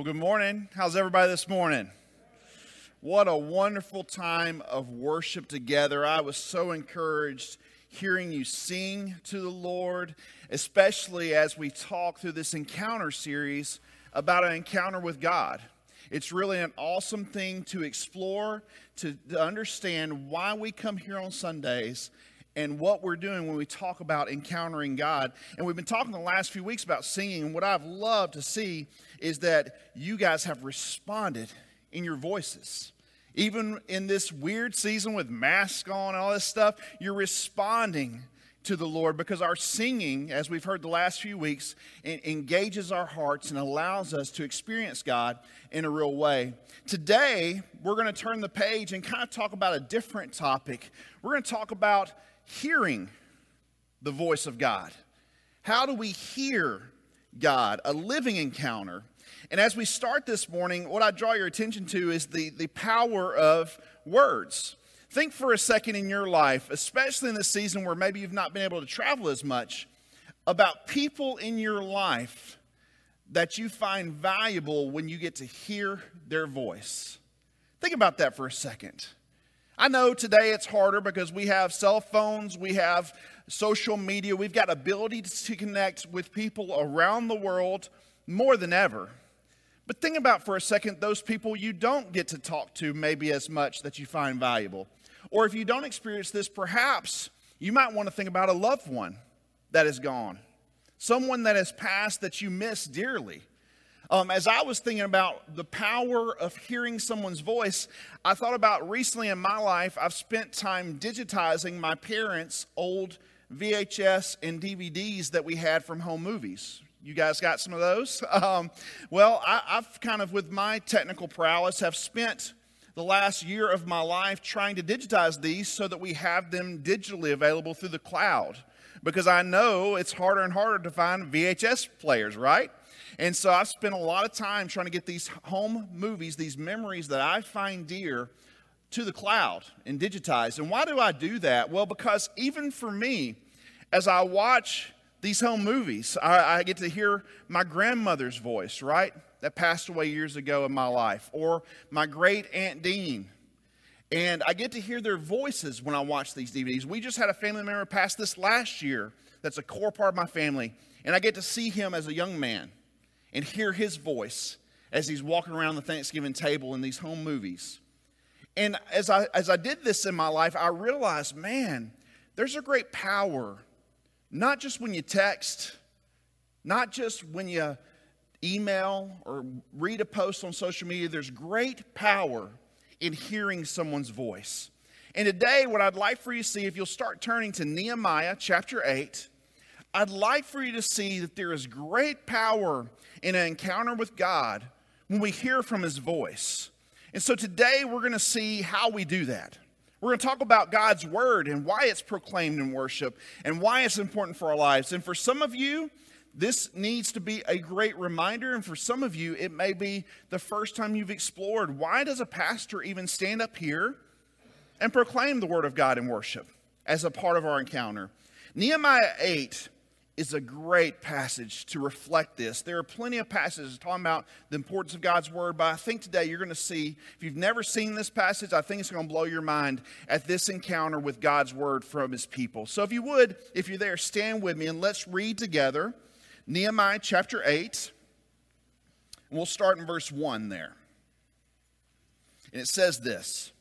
Well, good morning. How's everybody this morning? What a wonderful time of worship together. I was so encouraged hearing you sing to the Lord, especially as we talk through this encounter series about an encounter with God. It's really an awesome thing to explore, to, to understand why we come here on Sundays and what we're doing when we talk about encountering God. And we've been talking the last few weeks about singing, and what I've loved to see is that you guys have responded in your voices. Even in this weird season with masks on and all this stuff, you're responding to the Lord because our singing, as we've heard the last few weeks, engages our hearts and allows us to experience God in a real way. Today, we're going to turn the page and kind of talk about a different topic. We're going to talk about hearing the voice of God. How do we hear God? A living encounter. And as we start this morning, what I draw your attention to is the, the power of words. Think for a second in your life, especially in this season where maybe you've not been able to travel as much, about people in your life that you find valuable when you get to hear their voice. Think about that for a second. I know today it's harder because we have cell phones, we have social media, we've got ability to connect with people around the world more than ever. But think about for a second those people you don't get to talk to maybe as much that you find valuable. Or if you don't experience this, perhaps you might want to think about a loved one that is gone, someone that has passed that you miss dearly. Um, as I was thinking about the power of hearing someone's voice, I thought about recently in my life, I've spent time digitizing my parents' old VHS and DVDs that we had from home movies. You guys got some of those? Um, well, I, I've kind of, with my technical prowess, have spent the last year of my life trying to digitize these so that we have them digitally available through the cloud. Because I know it's harder and harder to find VHS players, right? And so I've spent a lot of time trying to get these home movies, these memories that I find dear, to the cloud and digitized. And why do I do that? Well, because even for me, as I watch these home movies, I, I, get to hear my grandmother's voice, right? That passed away years ago in my life, or my great Aunt Dean. And I get to hear their voices when I watch these DVDs. We just had a family member pass this last year that's a core part of my family, and I get to see him as a young man and hear his voice as he's walking around the Thanksgiving table in these home movies. And as I, as I did this in my life, I realized, man, there's a great power, not just when you text, not just when you email or read a post on social media, there's great power in hearing someone's voice. And today, what I'd like for you to see, if you'll start turning to Nehemiah chapter 8, I'd like for you to see that there is great power in an encounter with God when we hear from his voice. And so today we're going to see how we do that. We're going to talk about God's word and why it's proclaimed in worship and why it's important for our lives. And for some of you, this needs to be a great reminder. And for some of you, it may be the first time you've explored why does a pastor even stand up here and proclaim the word of God in worship as a part of our encounter? Nehemiah 8 is a great passage to reflect this. There are plenty of passages talking about the importance of God's word, but I think today you're going to see, if you've never seen this passage, I think it's going to blow your mind at this encounter with God's word from his people. So if you would, if you're there, stand with me and let's read together Nehemiah chapter 8. And we'll start in verse 1 there. And it says this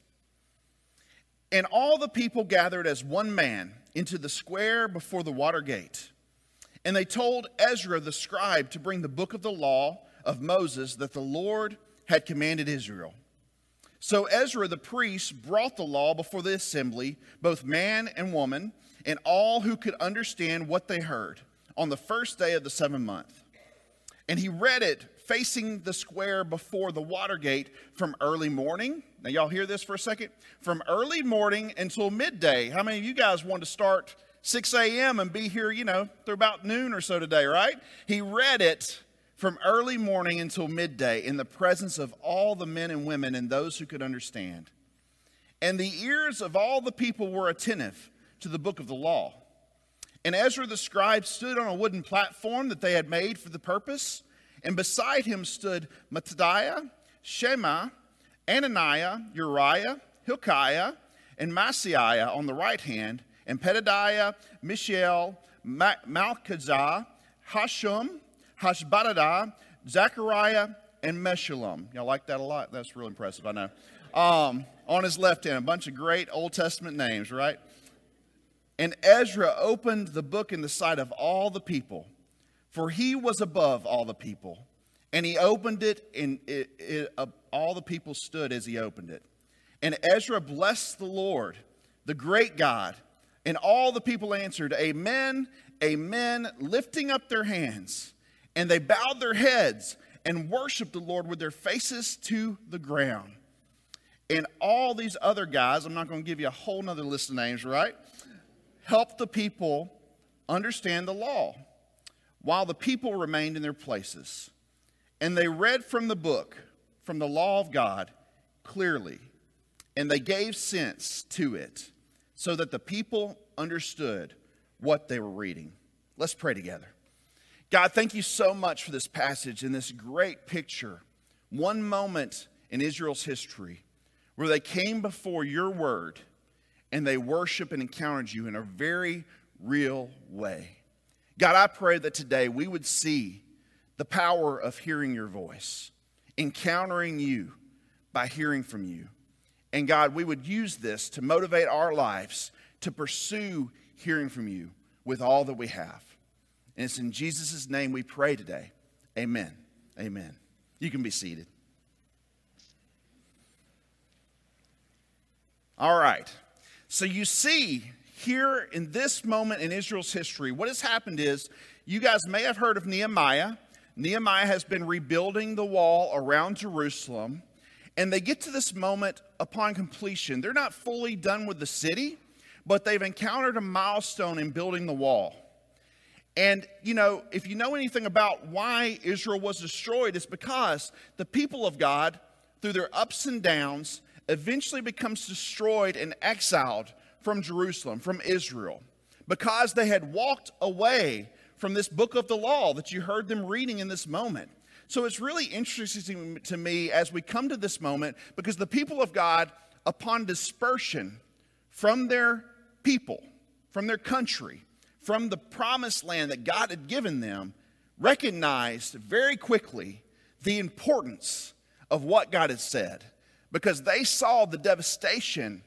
And all the people gathered as one man into the square before the water gate. And they told Ezra the scribe to bring the book of the law of Moses that the Lord had commanded Israel. So Ezra the priest brought the law before the assembly, both man and woman, and all who could understand what they heard, on the first day of the seventh month. And he read it facing the square before the water gate from early morning. Now, y'all hear this for a second? From early morning until midday. How many of you guys want to start 6 a.m. and be here, you know, through about noon or so today, right? He read it from early morning until midday in the presence of all the men and women and those who could understand. And the ears of all the people were attentive to the book of the law. And Ezra the scribe stood on a wooden platform that they had made for the purpose, And beside him stood Mattithiah, Shema, Ananiah, Uriah, Hilkiah, and Maaseiah on the right hand, and Pedadiah, Mishael, Ma- Malchijah, Hashum, Hashbaddadah, Zechariah, and Meshullam. Y'all like that a lot? That's real impressive, I know. Um, on his left hand, a bunch of great Old Testament names, right? And Ezra opened the book in the sight of all the people, for he was above all the people. And he opened it, and it, it, uh, all the people stood as he opened it. And Ezra blessed the Lord, the great God. And all the people answered, Amen, Amen, lifting up their hands. And they bowed their heads and worshiped the Lord with their faces to the ground. And all these other guys, I'm not going to give you a whole nother list of names, right? Helped the people understand the law while the people remained in their places. And they read from the book, from the law of God, clearly, and they gave sense to it so that the people understood what they were reading. Let's pray together. God, thank you so much for this passage and this great picture. One moment in Israel's history where they came before your word and they worship and encountered you in a very real way. God, I pray that today we would see the power of hearing your voice, encountering you by hearing from you. And God, we would use this to motivate our lives to pursue hearing from you with all that we have. And it's in Jesus' name we pray today. Amen. Amen. You can be seated. All right. So you see here in this moment in Israel's history, what has happened is you guys may have heard of Nehemiah. Nehemiah has been rebuilding the wall around Jerusalem. And they get to this moment upon completion. They're not fully done with the city, but they've encountered a milestone in building the wall. And, you know, if you know anything about why Israel was destroyed, it's because the people of God, through their ups and downs, eventually becomes destroyed and exiled from Jerusalem, from Israel, because they had walked away from this book of the law that you heard them reading in this moment. So it's really interesting to me as we come to this moment because the people of God, upon dispersion from their people, from their country, from the promised land that God had given them, recognized very quickly the importance of what God had said because they saw the devastation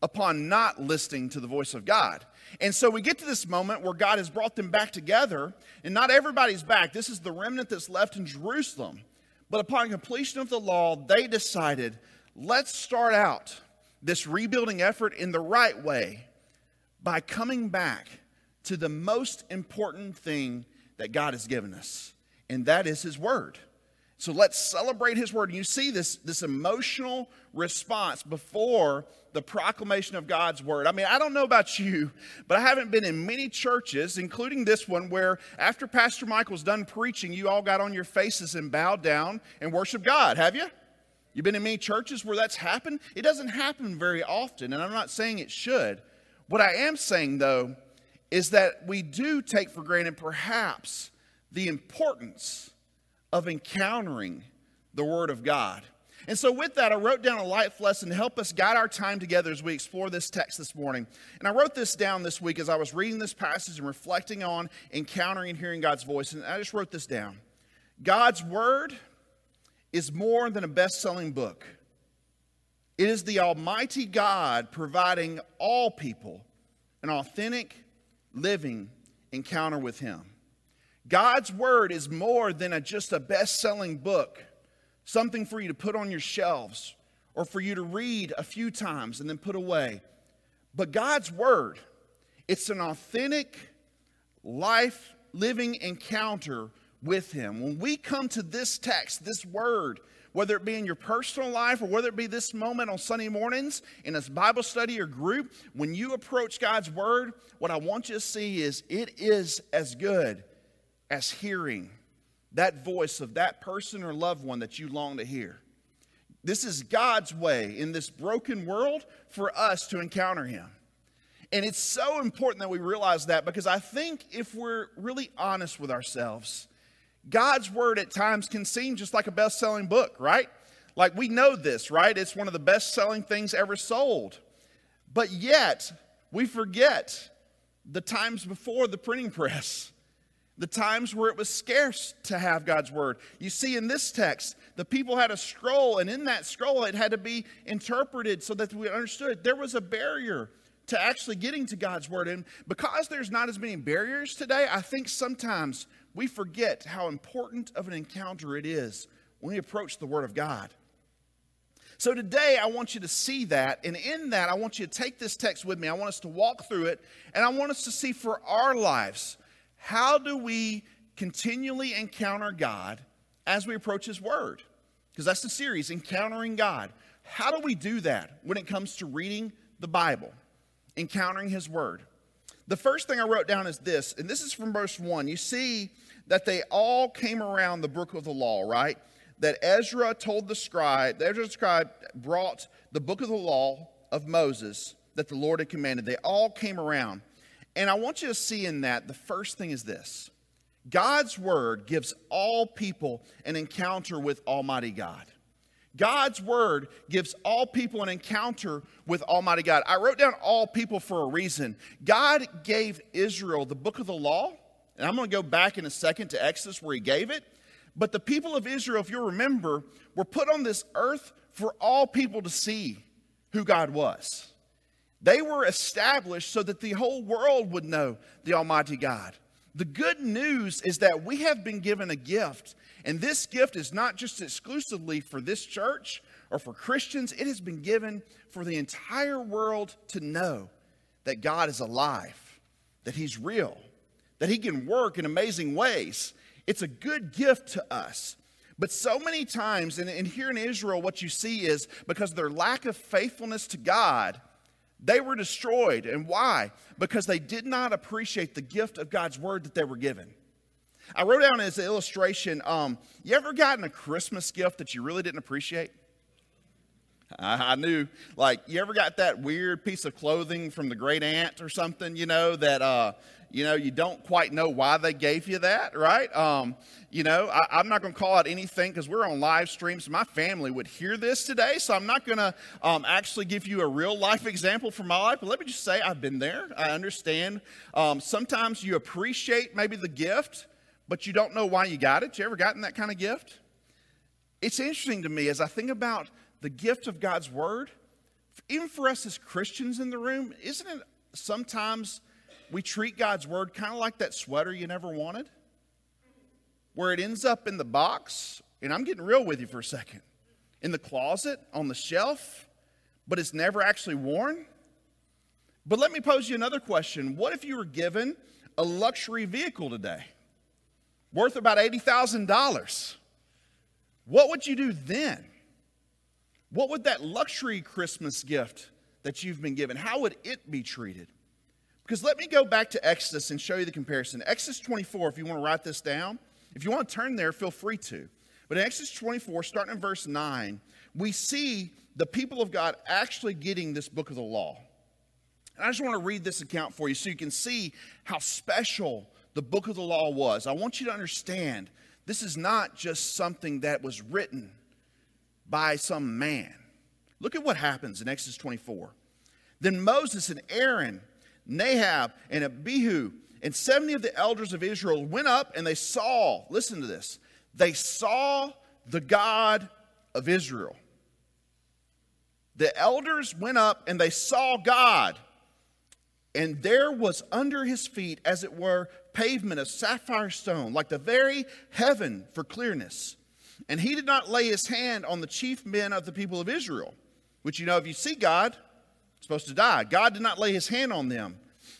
upon not listening to the voice of God. And so we get to this moment where God has brought them back together, and not everybody's back. This is the remnant that's left in Jerusalem. But upon completion of the law, they decided, let's start out this rebuilding effort in the right way by coming back to the most important thing that God has given us, and that is His Word. So let's celebrate his word. And you see this, this emotional response before the proclamation of God's word. I mean, I don't know about you, but I haven't been in many churches, including this one, where after Pastor Michael's done preaching, you all got on your faces and bowed down and worshiped God. Have you? You've been in many churches where that's happened? It doesn't happen very often, and I'm not saying it should. What I am saying, though, is that we do take for granted perhaps the importance of encountering the Word of God. And so, with that, I wrote down a life lesson to help us guide our time together as we explore this text this morning. And I wrote this down this week as I was reading this passage and reflecting on encountering and hearing God's voice. And I just wrote this down God's Word is more than a best selling book, it is the Almighty God providing all people an authentic, living encounter with Him. God's word is more than a, just a best selling book, something for you to put on your shelves or for you to read a few times and then put away. But God's word, it's an authentic, life living encounter with Him. When we come to this text, this word, whether it be in your personal life or whether it be this moment on Sunday mornings in a Bible study or group, when you approach God's Word, what I want you to see is it is as good as hearing that voice of that person or loved one that you long to hear. This is God's way in this broken world for us to encounter Him. And it's so important that we realize that because I think if we're really honest with ourselves, God's word at times can seem just like a best selling book, right? Like we know this, right? It's one of the best selling things ever sold. But yet, we forget the times before the printing press, the times where it was scarce to have God's word. You see, in this text, the people had a scroll, and in that scroll, it had to be interpreted so that we understood there was a barrier to actually getting to God's word. And because there's not as many barriers today, I think sometimes we forget how important of an encounter it is when we approach the word of God. So today, I want you to see that. And in that, I want you to take this text with me. I want us to walk through it. And I want us to see for our lives how do we continually encounter God as we approach His Word? Because that's the series, Encountering God. How do we do that when it comes to reading the Bible, encountering His Word? The first thing I wrote down is this, and this is from verse 1. You see that they all came around the book of the law, right? that Ezra told the scribe, Ezra the scribe brought the book of the law of Moses that the Lord had commanded. They all came around. And I want you to see in that the first thing is this God's word gives all people an encounter with Almighty God. God's word gives all people an encounter with Almighty God. I wrote down all people for a reason. God gave Israel the book of the law, and I'm going to go back in a second to Exodus where he gave it. But the people of Israel, if you remember, were put on this earth for all people to see who God was. They were established so that the whole world would know the Almighty God. The good news is that we have been given a gift, and this gift is not just exclusively for this church or for Christians, it has been given for the entire world to know that God is alive, that He's real, that He can work in amazing ways, it's a good gift to us. But so many times, and, and here in Israel, what you see is because of their lack of faithfulness to God, they were destroyed. And why? Because they did not appreciate the gift of God's word that they were given. I wrote down as an illustration um, you ever gotten a Christmas gift that you really didn't appreciate? I, I knew, like, you ever got that weird piece of clothing from the great aunt or something, you know, that uh, you know, you don't quite know why they gave you that, right? Um, you know, I, am not going to call out anything because we're on live streams. My family would hear this today, so I'm not going to um, actually give you a real life example from my life. But let me just say, I've been there. I understand. Um, sometimes you appreciate maybe the gift, but you don't know why you got it. You ever gotten that kind of gift? It's interesting to me as I think about the gift of God's word. Even for us as Christians in the room, isn't it sometimes we treat God's word kind of like that sweater you never wanted, where it ends up in the box, and I'm getting real with you for a second, in the closet, on the shelf, but it's never actually worn. But let me pose you another question. What if you were given a luxury vehicle today worth about $80,000? What would you do then? What would that luxury Christmas gift that you've been given, how would it be treated? Because let me go back to Exodus and show you the comparison. Exodus 24, if you want to write this down, if you want to turn there, feel free to. But in Exodus 24, starting in verse 9, we see the people of God actually getting this book of the law. And I just want to read this account for you so you can see how special the book of the law was. I want you to understand this is not just something that was written by some man. Look at what happens in Exodus 24. Then Moses and Aaron Nadab and Abihu and 70 of the elders of Israel went up and they saw, listen to this, they saw the God of Israel. The elders went up and they saw God, and there was under his feet, as it were, pavement of sapphire stone, like the very heaven for clearness. And he did not lay his hand on the chief men of the people of Israel, which you know, if you see God, supposed to die. God did not lay his hand on them.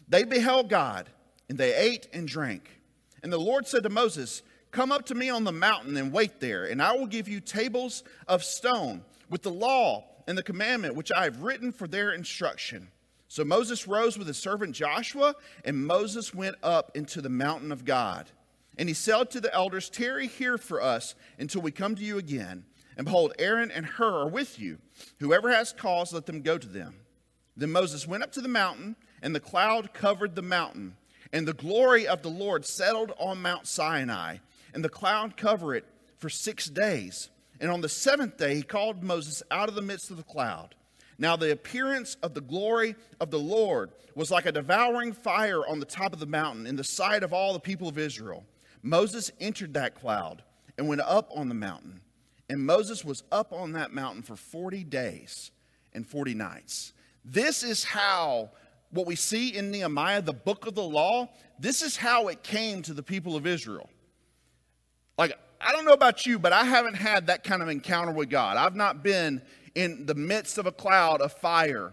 They beheld God, and they ate and drank. And the Lord said to Moses, Come up to me on the mountain and wait there, and I will give you tables of stone with the law and the commandment which I have written for their instruction. So Moses rose with his servant Joshua, and Moses went up into the mountain of God. And he said to the elders, Tarry here for us until we come to you again. And behold, Aaron and Hur are with you. Whoever has cause, let them go to them. Then Moses went up to the mountain, and the cloud covered the mountain, and the glory of the Lord settled on Mount Sinai. and the cloud covered it for six days. And on the seventh day, he called Moses out of the midst of the cloud. Now, the appearance of the glory of the Lord was like a devouring fire on the top of the mountain in the sight of all the people of Israel. Moses entered that cloud and went up on the mountain. And Moses was up on that mountain for 40 days and 40 nights. This is how what we see in Nehemiah, the book of the law, this is how it came to the people of Israel. Like, I don't know about you, but I haven't had that kind of encounter with God. I've not been in the midst of a cloud of fire.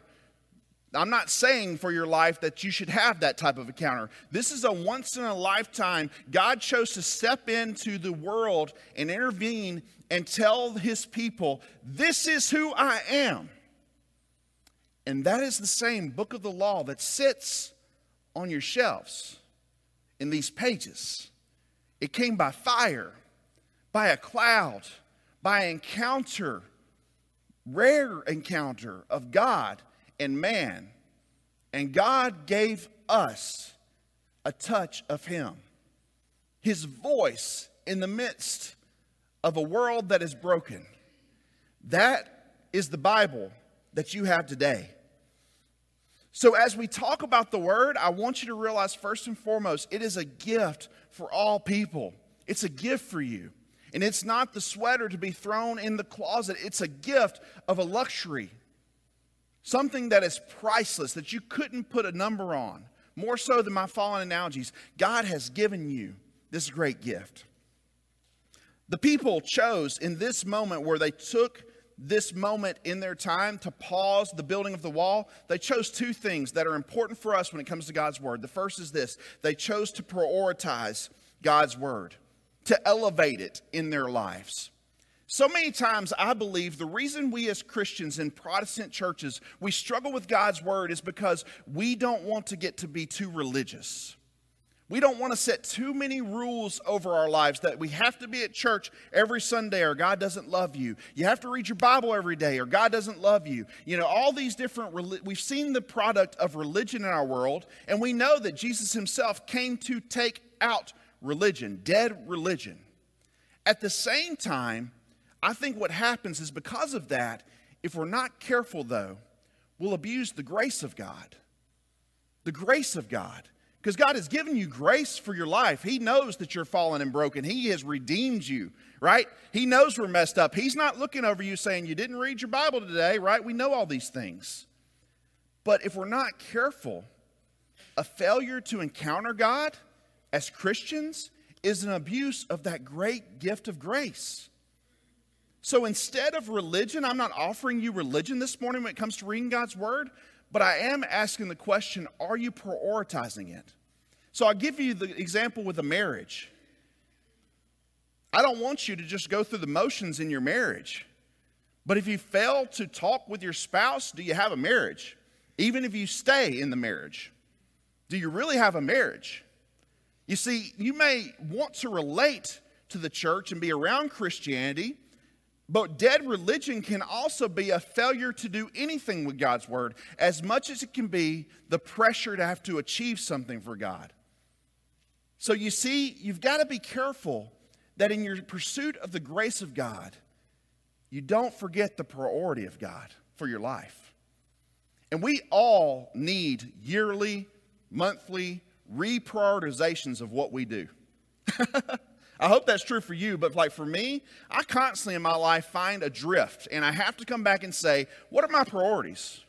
I'm not saying for your life that you should have that type of encounter. This is a once in a lifetime. God chose to step into the world and intervene and tell his people, This is who I am. And that is the same book of the law that sits on your shelves in these pages. It came by fire, by a cloud, by encounter, rare encounter of God and man. And God gave us a touch of Him, His voice in the midst of a world that is broken. That is the Bible that you have today. So, as we talk about the word, I want you to realize first and foremost, it is a gift for all people. It's a gift for you. And it's not the sweater to be thrown in the closet, it's a gift of a luxury. Something that is priceless, that you couldn't put a number on. More so than my fallen analogies. God has given you this great gift. The people chose in this moment where they took this moment in their time to pause the building of the wall, they chose two things that are important for us when it comes to God's word. The first is this they chose to prioritize God's word, to elevate it in their lives. So many times, I believe the reason we as Christians in Protestant churches we struggle with God's word is because we don't want to get to be too religious. We don't want to set too many rules over our lives that we have to be at church every Sunday or God doesn't love you. You have to read your Bible every day or God doesn't love you. You know, all these different, we've seen the product of religion in our world, and we know that Jesus himself came to take out religion, dead religion. At the same time, I think what happens is because of that, if we're not careful though, we'll abuse the grace of God. The grace of God. Because God has given you grace for your life. He knows that you're fallen and broken. He has redeemed you, right? He knows we're messed up. He's not looking over you saying, You didn't read your Bible today, right? We know all these things. But if we're not careful, a failure to encounter God as Christians is an abuse of that great gift of grace. So instead of religion, I'm not offering you religion this morning when it comes to reading God's word, but I am asking the question are you prioritizing it? So I'll give you the example with a marriage. I don't want you to just go through the motions in your marriage. But if you fail to talk with your spouse, do you have a marriage? Even if you stay in the marriage, do you really have a marriage? You see, you may want to relate to the church and be around Christianity, but dead religion can also be a failure to do anything with God's word, as much as it can be the pressure to have to achieve something for God. So you see, you've got to be careful that in your pursuit of the grace of God, you don't forget the priority of God for your life. And we all need yearly, monthly reprioritizations of what we do. I hope that's true for you, but like for me, I constantly in my life find a drift and I have to come back and say, what are my priorities?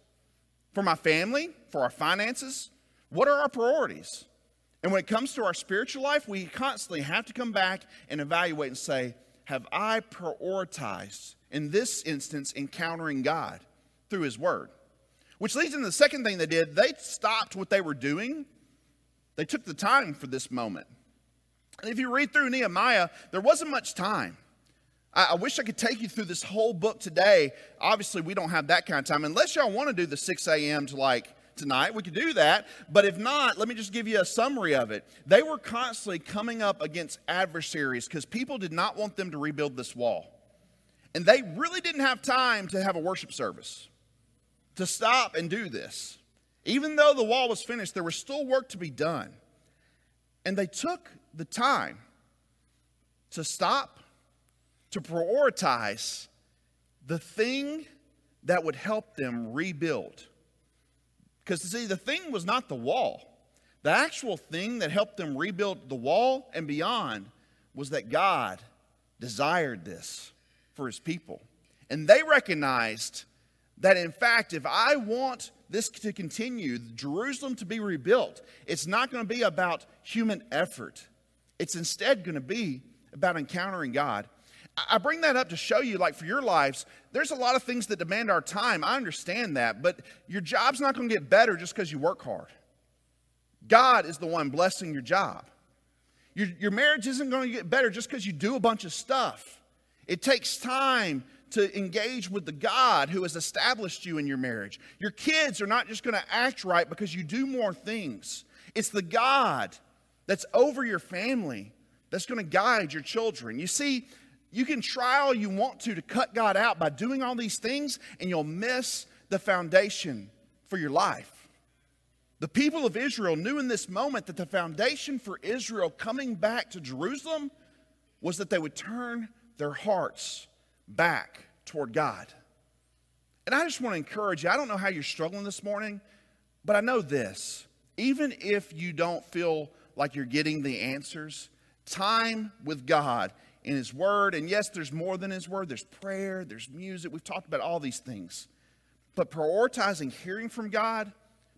For my family, for our finances, what are our priorities? And when it comes to our spiritual life, we constantly have to come back and evaluate and say, have I prioritized, in this instance, encountering God through His Word? Which leads into the second thing they did. They stopped what they were doing, they took the time for this moment. And if you read through Nehemiah, there wasn't much time. I, I wish I could take you through this whole book today. Obviously, we don't have that kind of time, unless y'all want to do the 6 a.m. to like tonight. We could do that. But if not, let me just give you a summary of it. They were constantly coming up against adversaries because people did not want them to rebuild this wall. And they really didn't have time to have a worship service, to stop and do this. Even though the wall was finished, there was still work to be done. And they took the time to stop, to prioritize the thing that would help them rebuild. Because, see, the thing was not the wall. The actual thing that helped them rebuild the wall and beyond was that God desired this for his people. And they recognized that, in fact, if I want this to continue, Jerusalem to be rebuilt, it's not going to be about human effort. It's instead going to be about encountering God. I bring that up to show you, like for your lives, there's a lot of things that demand our time. I understand that, but your job's not going to get better just because you work hard. God is the one blessing your job. Your, your marriage isn't going to get better just because you do a bunch of stuff. It takes time to engage with the God who has established you in your marriage. Your kids are not just going to act right because you do more things. It's the God that's over your family that's going to guide your children. You see, you can try all you want to to cut God out by doing all these things, and you'll miss the foundation for your life. The people of Israel knew in this moment that the foundation for Israel coming back to Jerusalem was that they would turn their hearts back toward God. And I just want to encourage you. I don't know how you're struggling this morning, but I know this. Even if you don't feel like you're getting the answers, time with God in His Word, and yes, there's more than His Word, there's prayer, there's music. We've talked about all these things. But prioritizing hearing from God,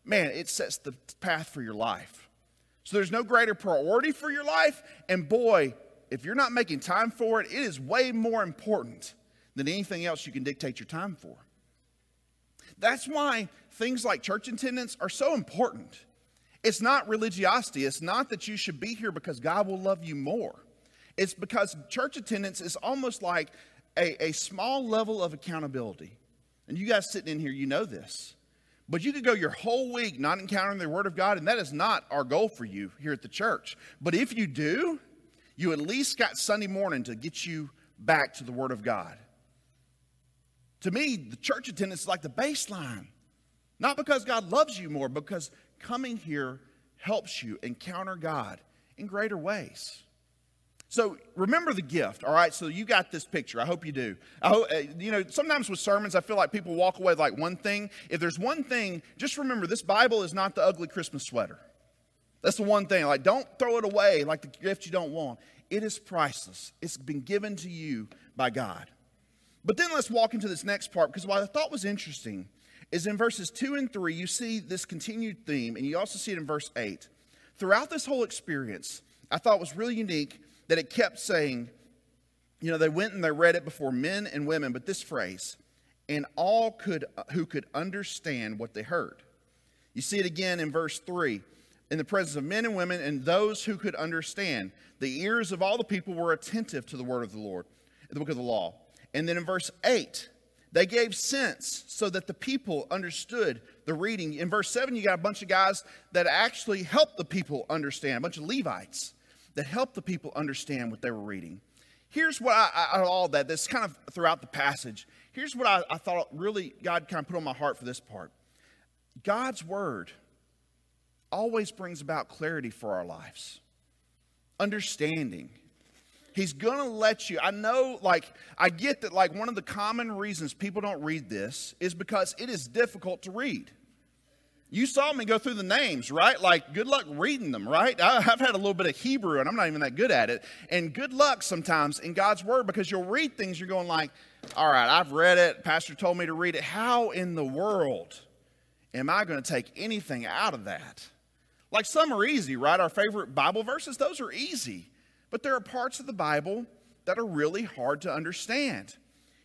man, it sets the path for your life. So there's no greater priority for your life. And boy, if you're not making time for it, it is way more important than anything else you can dictate your time for. That's why things like church attendance are so important. It's not religiosity. It's not that you should be here because God will love you more. It's because church attendance is almost like a, a small level of accountability. And you guys sitting in here, you know this. But you could go your whole week not encountering the Word of God, and that is not our goal for you here at the church. But if you do, you at least got Sunday morning to get you back to the Word of God. To me, the church attendance is like the baseline. Not because God loves you more, because coming here helps you encounter God in greater ways. So remember the gift, all right? So you got this picture. I hope you do. I hope, uh, you know, sometimes with sermons, I feel like people walk away like one thing. If there's one thing, just remember this Bible is not the ugly Christmas sweater. That's the one thing. Like, don't throw it away like the gift you don't want. It is priceless. It's been given to you by God. But then let's walk into this next part because what I thought was interesting is in verses 2 and 3, you see this continued theme, and you also see it in verse 8. Throughout this whole experience, I thought was really unique that it kept saying, you know, they went and they read it before men and women, but this phrase, and all could who could understand what they heard. You see it again in verse 3 in the presence of men and women and those who could understand. The ears of all the people were attentive to the word of the Lord, the book of the law. And then in verse 8, they gave sense so that the people understood the reading. In verse 7, you got a bunch of guys that actually helped the people understand, a bunch of Levites that helped the people understand what they were reading. Here's what I, out of all that, that's kind of throughout the passage, here's what I, I thought really God kind of put on my heart for this part. God's word always brings about clarity for our lives, understanding. He's going to let you. I know, like, I get that, like, one of the common reasons people don't read this is because it is difficult to read. You saw me go through the names, right? Like, good luck reading them, right? I've had a little bit of Hebrew and I'm not even that good at it. And good luck sometimes in God's Word because you'll read things, you're going like, all right, I've read it. Pastor told me to read it. How in the world am I going to take anything out of that? Like, some are easy, right? Our favorite Bible verses, those are easy. But there are parts of the Bible that are really hard to understand.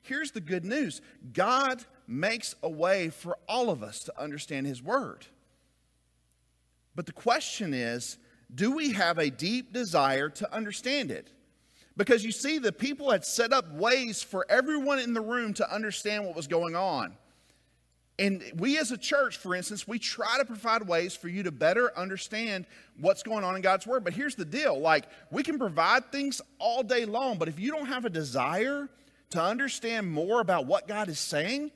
Here's the good news God makes a way for all of us to understand His Word. But the question is do we have a deep desire to understand it? Because you see, the people had set up ways for everyone in the room to understand what was going on. And we as a church, for instance, we try to provide ways for you to better understand what's going on in God's Word. But here's the deal like, we can provide things all day long, but if you don't have a desire to understand more about what God is saying,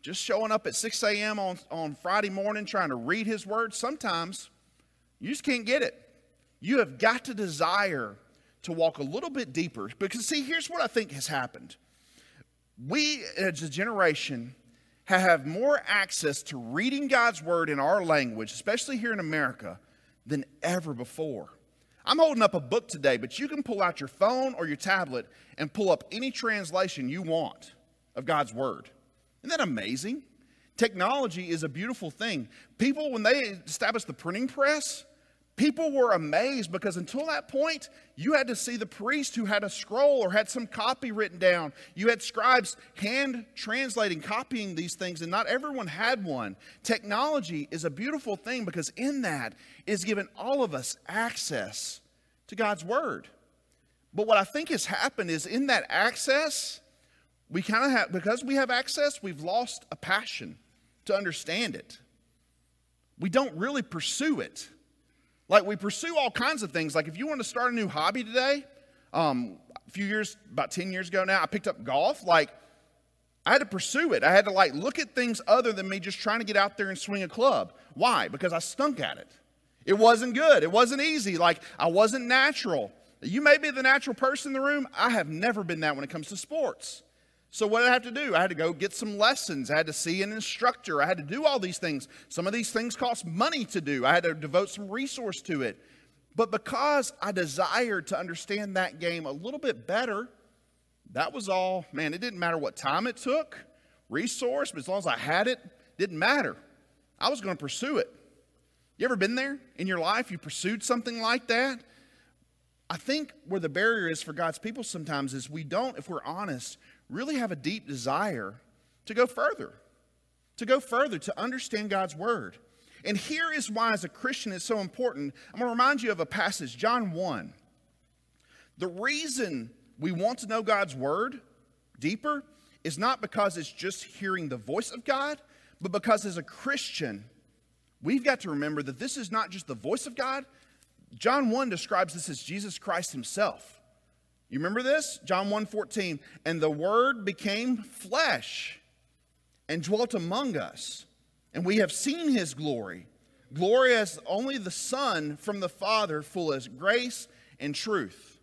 just showing up at 6 a.m. On, on Friday morning trying to read His Word, sometimes you just can't get it. You have got to desire to walk a little bit deeper. Because, see, here's what I think has happened. We, as a generation, have more access to reading God's word in our language, especially here in America, than ever before. I'm holding up a book today, but you can pull out your phone or your tablet and pull up any translation you want of God's word. Isn't that amazing? Technology is a beautiful thing. People, when they established the printing press, people were amazed because until that point, you had to see the priest who had a scroll or had some copy written down. You had scribes hand translating, copying these things, and not everyone had one. Technology is a beautiful thing because in that is given all of us access to God's Word. But what I think has happened is in that access, we kind of have, because we have access, we've lost a passion to understand it. We don't really pursue it. Like we pursue all kinds of things. Like if you want to start a new hobby today, um, a few years, about 10 years ago now, I picked up golf. Like I had to pursue it. I had to like look at things other than me just trying to get out there and swing a club. Why? Because I stunk at it. It wasn't good. It wasn't easy. Like I wasn't natural. You may be the natural person in the room. I have never been that when it comes to sports. So, what did I have to do? I had to go get some lessons. I had to see an instructor. I had to do all these things. Some of these things cost money to do. I had to devote some resource to it. But because I desired to understand that game a little bit better, that was all, man, it didn't matter what time it took, resource, but as long as I had it, didn't matter. I was going to pursue it. You ever been there in your life? You pursued something like that? I think where the barrier is for God's people sometimes is we don't, if we're honest, really have a deep desire to go further, to go further, to understand God's word. And here is why, as a Christian, it's so important. I'm going to remind you of a passage, John 1. The reason we want to know God's word deeper is not because it's just hearing the voice of God, but because as a Christian, we've got to remember that this is not just the voice of God. John 1 describes this as Jesus Christ himself. You remember this? John 1:14, and the word became flesh and dwelt among us, and we have seen his glory. Glory as only the Son from the Father, full as grace and truth.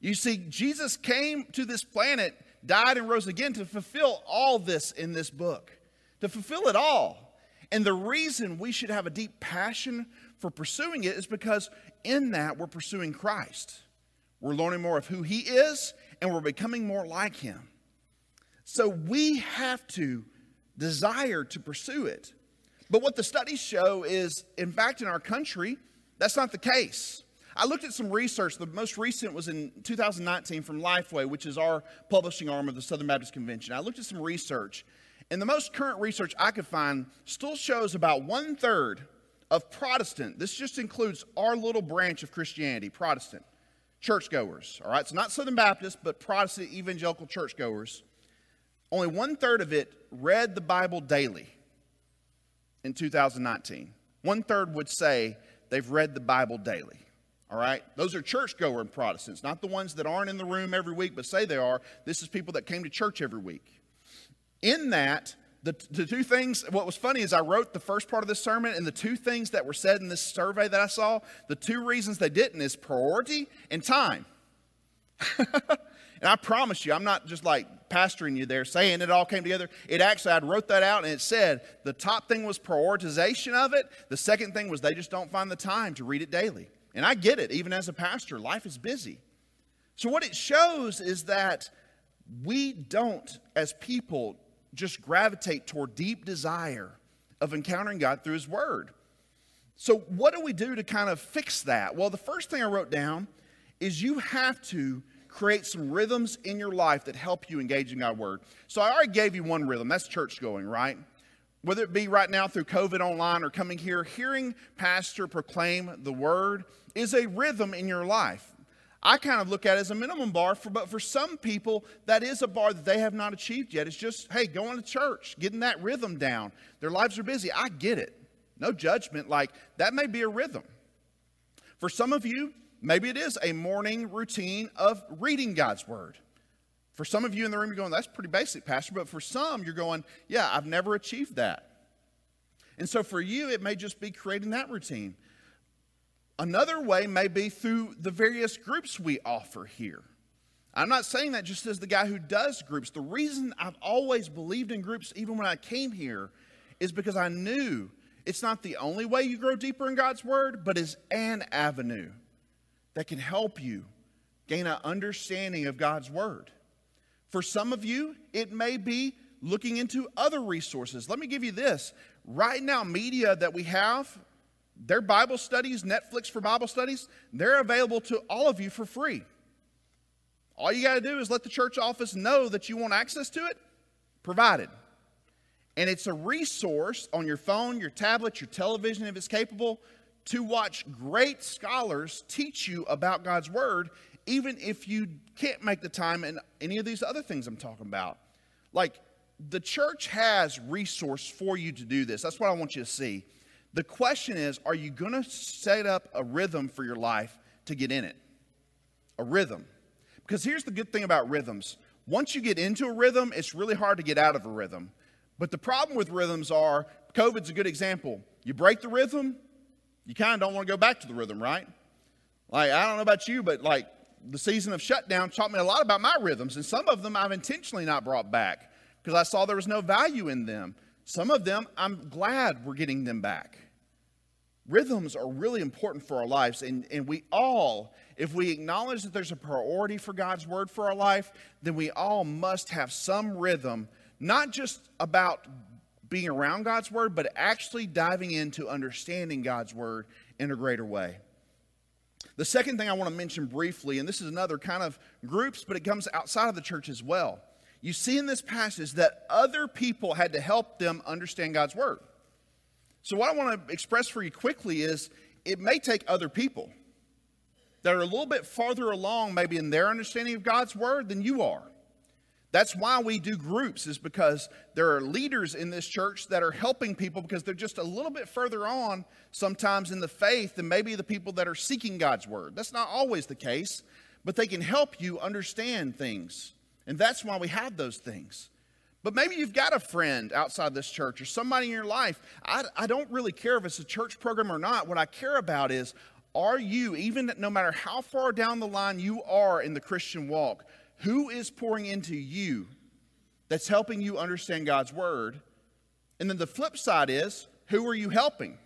You see, Jesus came to this planet, died and rose again to fulfill all this in this book, to fulfill it all. And the reason we should have a deep passion for pursuing it is because in that we're pursuing Christ. We're learning more of who He is, and we're becoming more like Him. So we have to desire to pursue it. But what the studies show is, in fact, in our country, that's not the case. I looked at some research. The most recent was in 2019 from Lifeway, which is our publishing arm of the Southern Baptist Convention. I looked at some research, and the most current research I could find still shows about one third of Protestant, this just includes our little branch of Christianity, Protestant, churchgoers, all right? So not Southern Baptist, but Protestant evangelical churchgoers. Only one third of it read the Bible daily in 2019. One third would say they've read the Bible daily. All right? Those are churchgoer Protestants, not the ones that aren't in the room every week but say they are. This is people that came to church every week. In that, the, the two things, what was funny is I wrote the first part of this sermon, and the two things that were said in this survey that I saw, the two reasons they didn't is priority and time. and I promise you, I'm not just like pastoring you there saying it all came together. It actually, I wrote that out and it said the top thing was prioritization of it. The second thing was they just don't find the time to read it daily. And I get it, even as a pastor, life is busy. So, what it shows is that we don't, as people, just gravitate toward deep desire of encountering God through His Word. So, what do we do to kind of fix that? Well, the first thing I wrote down is you have to create some rhythms in your life that help you engage in God's Word. So, I already gave you one rhythm that's church going, right? Whether it be right now through COVID online or coming here, hearing Pastor proclaim the Word is a rhythm in your life. I kind of look at it as a minimum bar, for, but for some people, that is a bar that they have not achieved yet. It's just, hey, going to church, getting that rhythm down. Their lives are busy. I get it. No judgment. Like, that may be a rhythm. For some of you, maybe it is a morning routine of reading God's Word. For some of you in the room, you're going, that's pretty basic, Pastor. But for some, you're going, yeah, I've never achieved that. And so for you, it may just be creating that routine. Another way may be through the various groups we offer here. I'm not saying that just as the guy who does groups. The reason I've always believed in groups, even when I came here, is because I knew it's not the only way you grow deeper in God's Word, but is an avenue that can help you gain an understanding of God's Word. For some of you, it may be looking into other resources. Let me give you this. RightNow Media that we have, their Bible studies, Netflix for Bible studies, they're available to all of you for free. All you got to do is let the church office know that you want access to it, provided. And it's a resource on your phone, your tablet, your television, if it's capable, to watch great scholars teach you about God's Word, even if you can't make the time and any of these other things I'm talking about. Like, the church has resource for you to do this. That's what I want you to see. The question is are you going to set up a rhythm for your life to get in it? A rhythm. Because here's the good thing about rhythms once you get into a rhythm, it's really hard to get out of a rhythm. But the problem with rhythms are COVID's a good example. You break the rhythm, you kind of don't want to go back to the rhythm, right? Like, I don't know about you, but like the season of shutdown taught me a lot about my rhythms, and some of them I've intentionally not brought back because I saw there was no value in them. Some of them I'm glad we're getting them back. Rhythms are really important for our lives, and, and we all, if we acknowledge that there's a priority for God's word for our life, then we all must have some rhythm, not just about being around God's word, but actually diving into understanding God's word in a greater way. The second thing I want to mention briefly, and this is another kind of groups, but it comes outside of the church as well. You see in this passage that other people had to help them understand God's word. So, what I want to express for you quickly is it may take other people that are a little bit farther along, maybe in their understanding of God's word, than you are. That's why we do groups, is because there are leaders in this church that are helping people because they're just a little bit further on sometimes in the faith than maybe the people that are seeking God's word. That's not always the case, but they can help you understand things. And that's why we have those things. But maybe you've got a friend outside this church or somebody in your life. I, I don't really care if it's a church program or not. What I care about is are you, even no matter how far down the line you are in the Christian walk, who is pouring into you that's helping you understand God's word? And then the flip side is who are you helping?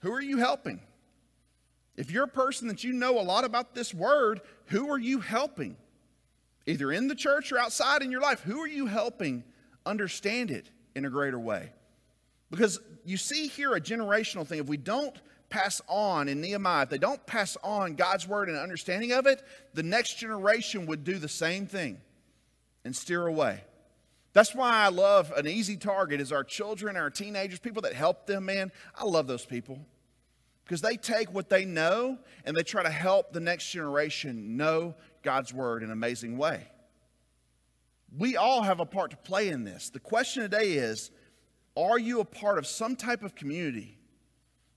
Who are you helping? If you're a person that you know a lot about this word, who are you helping? Either in the church or outside in your life, who are you helping understand it in a greater way? Because you see here a generational thing. If we don't pass on in Nehemiah, if they don't pass on God's word and understanding of it, the next generation would do the same thing and steer away. That's why I love an easy target is our children, our teenagers, people that help them, man. I love those people because they take what they know and they try to help the next generation know God's word in an amazing way. We all have a part to play in this. The question today is are you a part of some type of community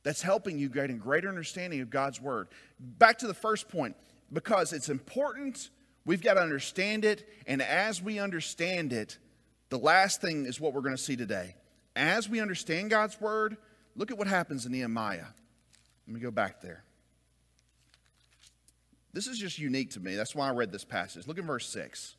that's helping you gain a greater understanding of God's word? Back to the first point, because it's important, we've got to understand it, and as we understand it, the last thing is what we're going to see today. As we understand God's word, look at what happens in Nehemiah. Let me go back there. This is just unique to me. That's why I read this passage. Look at verse 6.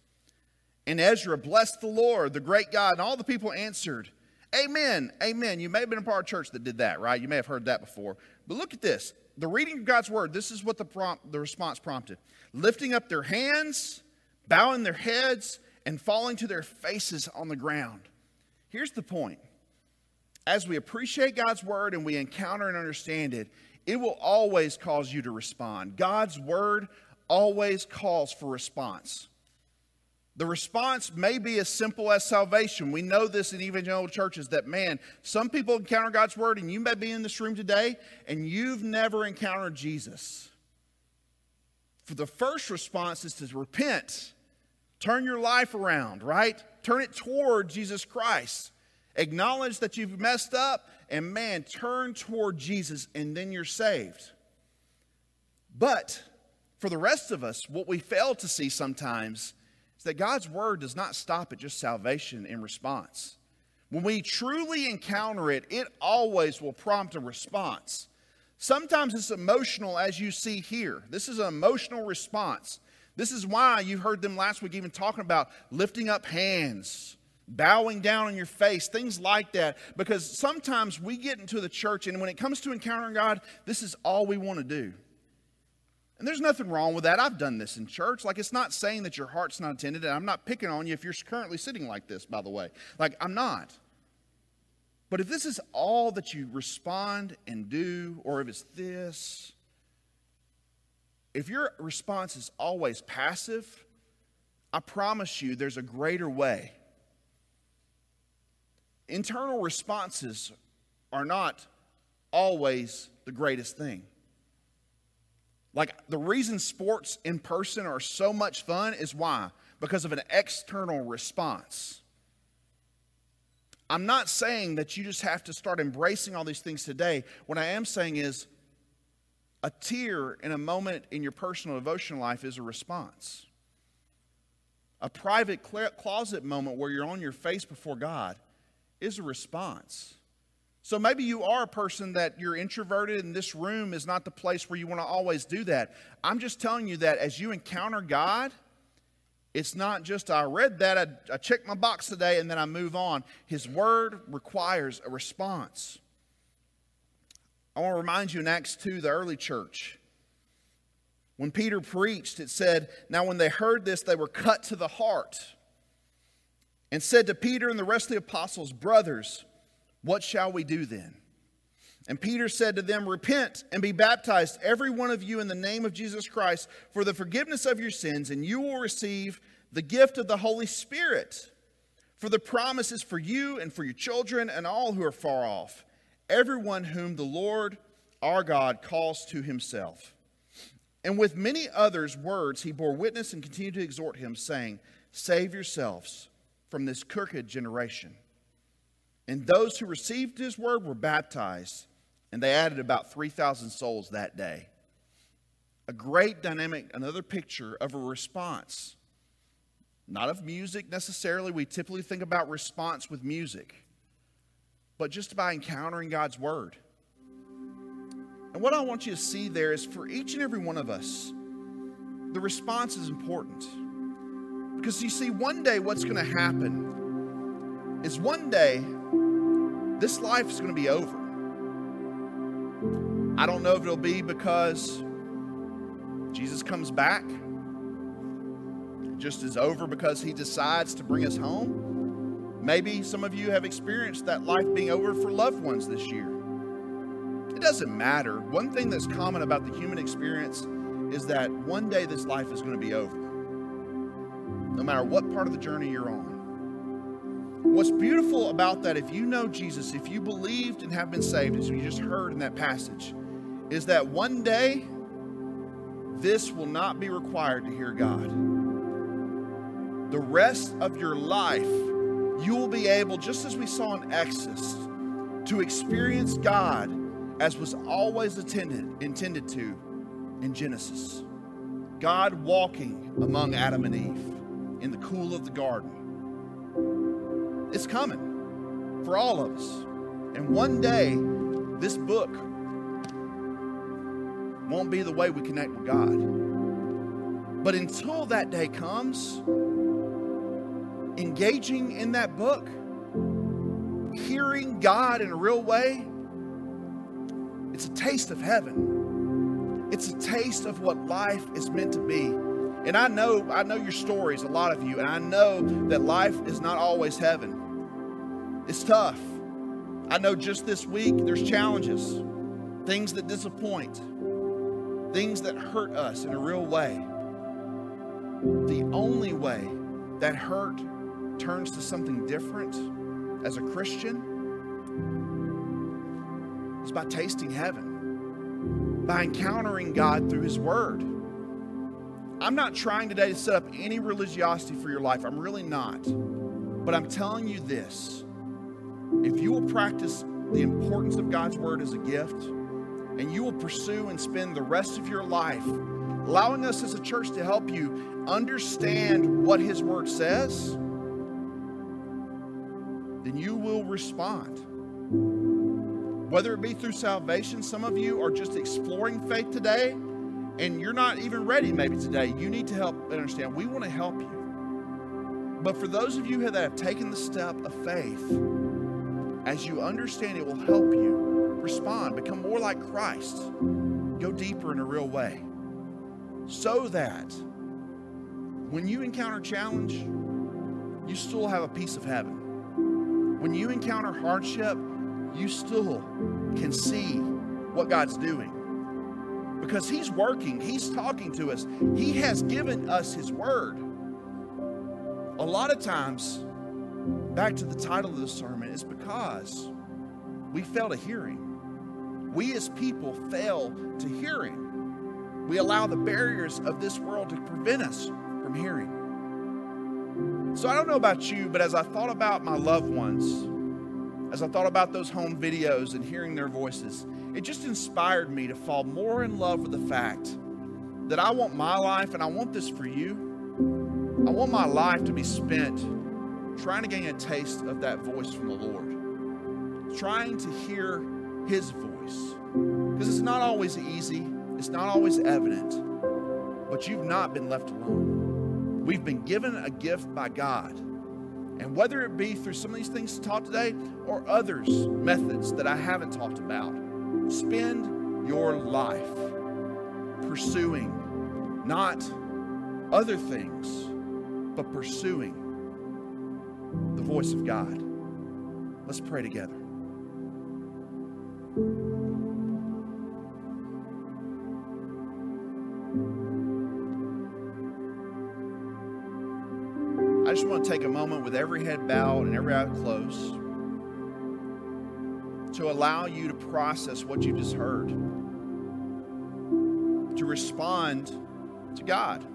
And Ezra blessed the Lord, the great God, and all the people answered, Amen, amen. You may have been a part of church that did that, right? You may have heard that before. But look at this. The reading of God's word, this is what the, prompt, the response prompted. Lifting up their hands, bowing their heads, and falling to their faces on the ground. Here's the point. As we appreciate God's word and we encounter and understand it, it will always cause you to respond. God's word always calls for response. The response may be as simple as salvation. We know this in evangelical churches that, man, some people encounter God's word, and you may be in this room today and you've never encountered Jesus. For the first response is to repent, turn your life around, right? Turn it toward Jesus Christ. Acknowledge that you've messed up and man, turn toward Jesus and then you're saved. But for the rest of us, what we fail to see sometimes is that God's word does not stop at just salvation in response. When we truly encounter it, it always will prompt a response. Sometimes it's emotional, as you see here. This is an emotional response. This is why you heard them last week even talking about lifting up hands, bowing down on your face, things like that. Because sometimes we get into the church, and when it comes to encountering God, this is all we want to do. And there's nothing wrong with that. I've done this in church. Like, it's not saying that your heart's not attended, and I'm not picking on you if you're currently sitting like this, by the way. Like, I'm not. But if this is all that you respond and do, or if it's this, if your response is always passive, I promise you there's a greater way. Internal responses are not always the greatest thing. Like the reason sports in person are so much fun is why? Because of an external response. I'm not saying that you just have to start embracing all these things today. What I am saying is a tear in a moment in your personal devotional life is a response. A private closet moment where you're on your face before God is a response. So maybe you are a person that you're introverted and this room is not the place where you want to always do that. I'm just telling you that as you encounter God, it's not just I read that, I, I checked my box today, and then I move on. His word requires a response. I want to remind you in Acts 2, the early church. When Peter preached, it said, Now when they heard this, they were cut to the heart and said to Peter and the rest of the apostles, Brothers, what shall we do then? And Peter said to them, Repent and be baptized, every one of you, in the name of Jesus Christ, for the forgiveness of your sins, and you will receive the gift of the Holy Spirit. For the promise is for you and for your children and all who are far off, everyone whom the Lord our God calls to himself. And with many others' words, he bore witness and continued to exhort him, saying, Save yourselves from this crooked generation. And those who received his word were baptized, and they added about 3,000 souls that day. A great dynamic, another picture of a response. Not of music necessarily. We typically think about response with music, but just by encountering God's word. And what I want you to see there is for each and every one of us, the response is important. Because you see, one day what's going to happen is one day this life is going to be over. I don't know if it'll be because Jesus comes back, just is over because he decides to bring us home. Maybe some of you have experienced that life being over for loved ones this year. It doesn't matter. One thing that's common about the human experience is that one day this life is going to be over, no matter what part of the journey you're on. What's beautiful about that, if you know Jesus, if you believed and have been saved, as you just heard in that passage, is that one day this will not be required to hear God. The rest of your life, you will be able, just as we saw in Exodus, to experience God as was always intended, intended to in Genesis. God walking among Adam and Eve in the cool of the garden it's coming for all of us. And one day, this book won't be the way we connect with God. But until that day comes, engaging in that book, hearing God in a real way, it's a taste of heaven. It's a taste of what life is meant to be. And I know, I know your stories, a lot of you, and I know that life is not always heaven. It's tough. I know just this week there's challenges, things that disappoint, things that hurt us in a real way. The only way that hurt turns to something different as a Christian is by tasting heaven, by encountering God through His Word. I'm not trying today to set up any religiosity for your life. I'm really not. But I'm telling you this if you will practice the importance of God's word as a gift, and you will pursue and spend the rest of your life allowing us as a church to help you understand what His word says, then you will respond. Whether it be through salvation, some of you are just exploring faith today and you're not even ready maybe today. You need to help understand. We want to help you. But for those of you that have taken the step of faith, as you understand, it will help you respond, become more like Christ, go deeper in a real way, so that when you encounter challenge, you still have a piece of heaven. When you encounter hardship, you still can see what God's doing. Because He's working, He's talking to us, He has given us His word. A lot of times, back to the title of the sermon, is because we fail to hear Him. We as people fail to hear Him. We allow the barriers of this world to prevent us from hearing. So I don't know about you, but as I thought about my loved ones, as I thought about those home videos and hearing their voices, it just inspired me to fall more in love with the fact that I want my life, and I want this for you. I want my life to be spent trying to gain a taste of that voice from the Lord, trying to hear His voice. Because it's not always easy, it's not always evident, but you've not been left alone. We've been given a gift by God. And whether it be through some of these things taught today or others, methods that I haven't talked about, spend your life pursuing not other things, but pursuing the voice of God. Let's pray together. I just want to take a moment with every head bowed and every eye closed to allow you to process what you just heard, to respond to God.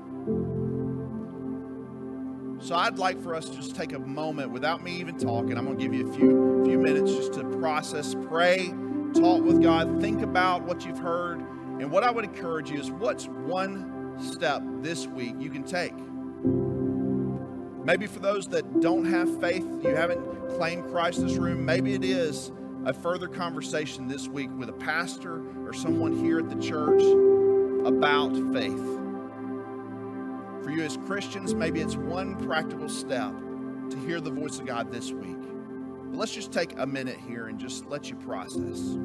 So I'd like for us to just take a moment without me even talking. I'm going to give you a few few minutes just to process, pray, talk with God, think about what you've heard. And what I would encourage you is what's one step this week you can take? Maybe for those that don't have faith, you haven't claimed Christ in this room, maybe it is a further conversation this week with a pastor or someone here at the church about faith. For you as Christians, maybe it's one practical step to hear the voice of God this week. But let's just take a minute here and just let you process.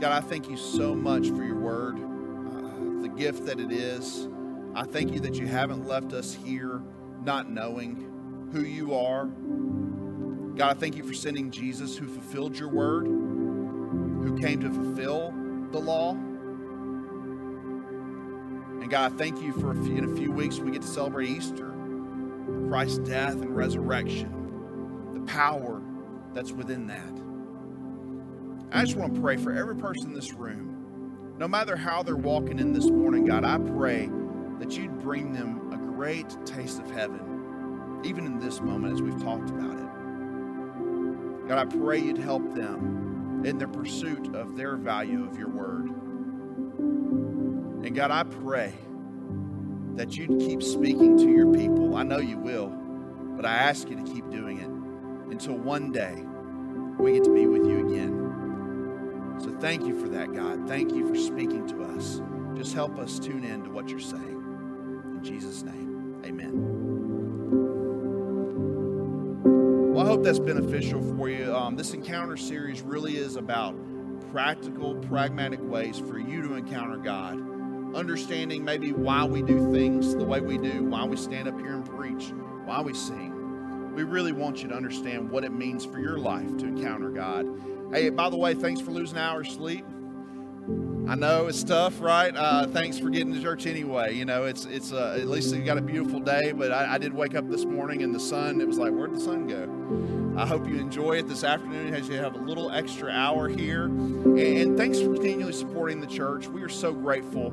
God, I thank you so much for your word, uh, the gift that it is. I thank you that you haven't left us here not knowing who you are. God, I thank you for sending Jesus who fulfilled your word, who came to fulfill the law. And God, I thank you for a few, in a few weeks we get to celebrate Easter, Christ's death and resurrection, the power that's within that. I just want to pray for every person in this room. No matter how they're walking in this morning, God, I pray that you'd bring them a great taste of heaven, even in this moment as we've talked about it. God, I pray you'd help them in their pursuit of their value of your word. And God, I pray that you'd keep speaking to your people. I know you will, but I ask you to keep doing it until one day we get to be with you again. So thank you for that, God. Thank you for speaking to us. Just help us tune in to what you're saying. In Jesus' name, amen. Well, I hope that's beneficial for you. Um, this encounter series really is about practical, pragmatic ways for you to encounter God. Understanding maybe why we do things the way we do, why we stand up here and preach, why we sing. We really want you to understand what it means for your life to encounter God Hey, by the way, thanks for losing hours sleep. I know it's tough, right? Uh, thanks for getting to church anyway. You know, it's it's uh, at least you got a beautiful day. But I, I did wake up this morning and the sun. It was like, where'd the sun go? I hope you enjoy it this afternoon as you have a little extra hour here. And thanks for continually supporting the church. We are so grateful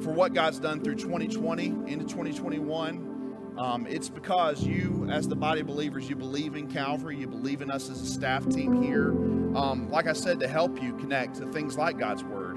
for what God's done through 2020 into 2021. Um, it's because you, as the body of believers, you believe in Calvary, you believe in us as a staff team here. Um, like I said, to help you connect to things like God's Word.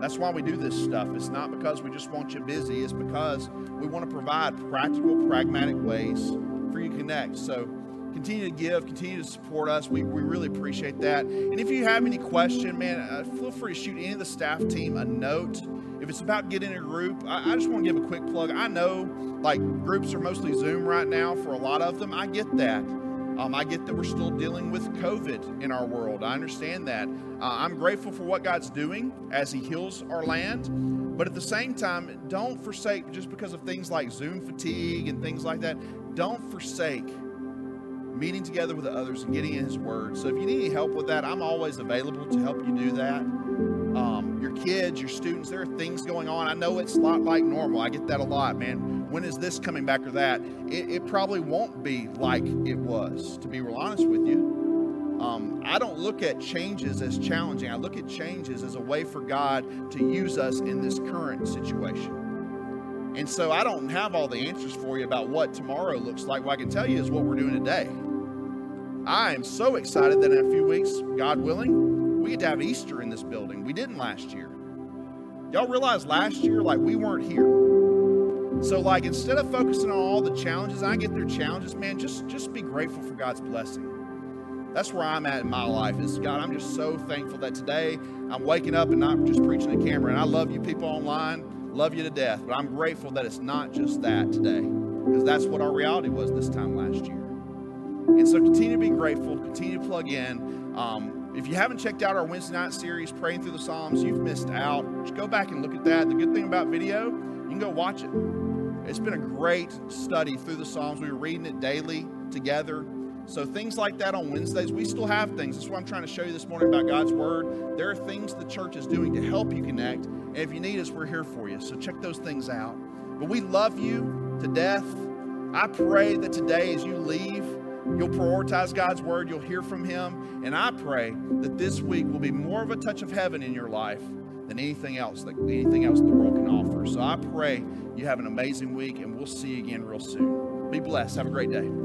That's why we do this stuff. It's not because we just want you busy, it's because we want to provide practical, pragmatic ways for you to connect. So continue to give, continue to support us. We, we really appreciate that. And if you have any question, man, uh, feel free to shoot any of the staff team a note. If it's about getting a group, I, I just want to give a quick plug. I know like groups are mostly Zoom right now for a lot of them. I get that. Um, I get that we're still dealing with COVID in our world. I understand that. Uh, I'm grateful for what God's doing as He heals our land. But at the same time, don't forsake, just because of things like Zoom fatigue and things like that, don't forsake meeting together with others and getting in His Word. So if you need any help with that, I'm always available to help you do that um, your kids, your students. There are things going on. I know it's not like normal. I get that a lot, man. When is this coming back or that? It, it probably won't be like it was, to be real honest with you. Um, I don't look at changes as challenging. I look at changes as a way for God to use us in this current situation. And so I don't have all the answers for you about what tomorrow looks like. What I can tell you is what we're doing today. I am so excited that in a few weeks, God willing, we get to have Easter in this building. We didn't last year. Y'all realize last year, like, we weren't here. So, like, instead of focusing on all the challenges, I get their challenges, man, just, just be grateful for God's blessing. That's where I'm at in my life. Is God, I'm just so thankful that today I'm waking up and not just preaching to camera. And I love you people online, love you to death. But I'm grateful that it's not just that today, because that's what our reality was this time last year. And so continue to be grateful, continue to plug in. Um, if you haven't checked out our Wednesday night series, Praying Through the Psalms, you've missed out. Just go back and look at that. The good thing about video, you can go watch it. It's been a great study through the Psalms. We were reading it daily together. So things like that on Wednesdays, we still have things. That's what I'm trying to show you this morning about God's Word. There are things the church is doing to help you connect. And if you need us, we're here for you. So check those things out. But we love you to death. I pray that today as you leave, You'll prioritize God's word, you'll hear from Him. And I pray that this week will be more of a touch of heaven in your life than anything else that anything else the world can offer. So I pray you have an amazing week and we'll see you again real soon. Be blessed. Have a great day.